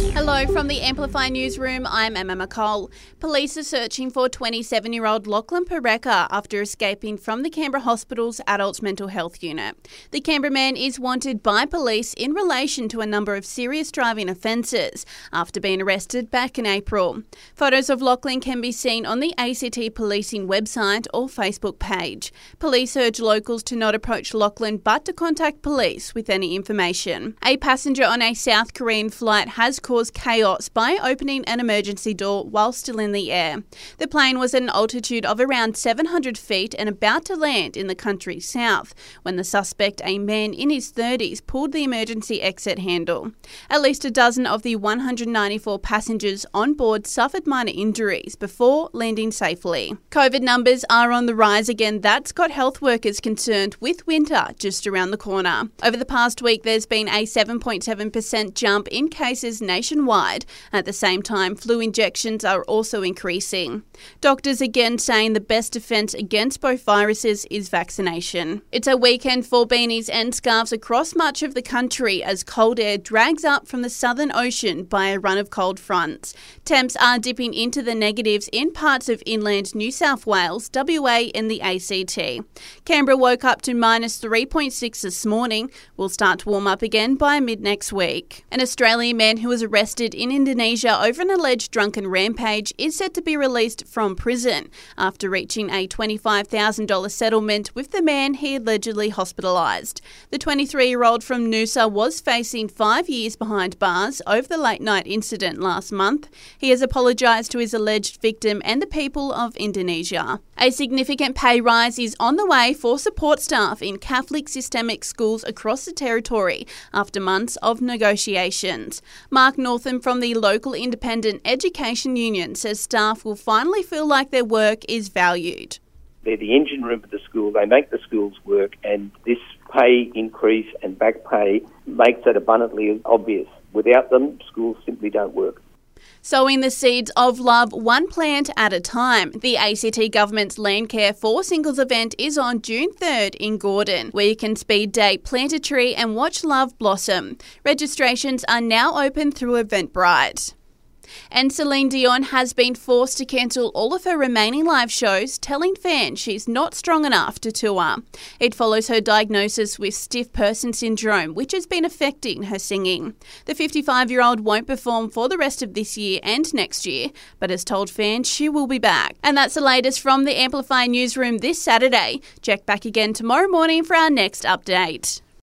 Hello from the Amplify Newsroom. I'm Emma McCall. Police are searching for 27 year old Lachlan Pareka after escaping from the Canberra Hospital's Adult Mental Health Unit. The Canberra man is wanted by police in relation to a number of serious driving offences after being arrested back in April. Photos of Lachlan can be seen on the ACT Policing website or Facebook page. Police urge locals to not approach Lachlan but to contact police with any information. A passenger on a South Korean flight has cause chaos by opening an emergency door while still in the air. The plane was at an altitude of around 700 feet and about to land in the country's south when the suspect, a man in his 30s, pulled the emergency exit handle. At least a dozen of the 194 passengers on board suffered minor injuries before landing safely. COVID numbers are on the rise again. That's got health workers concerned with winter just around the corner. Over the past week, there's been a 7.7% jump in cases nationwide nationwide. At the same time, flu injections are also increasing. Doctors again saying the best defence against both viruses is vaccination. It's a weekend for beanies and scarves across much of the country as cold air drags up from the southern ocean by a run of cold fronts. Temps are dipping into the negatives in parts of inland New South Wales, WA, and the ACT. Canberra woke up to minus 3.6 this morning. We'll start to warm up again by mid next week. An Australian man who was arrested in Indonesia over an alleged drunken rampage is set to be released from prison after reaching a $25,000 settlement with the man he allegedly hospitalised. The 23 year old from Noosa was facing five years behind bars over the late night incident last month. He has apologised to his alleged victim and the people of Indonesia. A significant pay rise is on the way for support staff in Catholic systemic schools across the territory after months of negotiations. Mark Northam from the local Independent Education Union says staff will finally feel like their work is valued. They're the engine room of the school, they make the schools work, and this pay increase and back pay makes that abundantly obvious. Without them, schools simply don't work. Sowing the seeds of love one plant at a time. The ACT Government's Landcare for Singles event is on June 3rd in Gordon, where you can speed date, plant a tree, and watch love blossom. Registrations are now open through Eventbrite. And Celine Dion has been forced to cancel all of her remaining live shows, telling fans she's not strong enough to tour. It follows her diagnosis with stiff person syndrome, which has been affecting her singing. The 55 year old won't perform for the rest of this year and next year, but has told fans she will be back. And that's the latest from the Amplify newsroom this Saturday. Check back again tomorrow morning for our next update.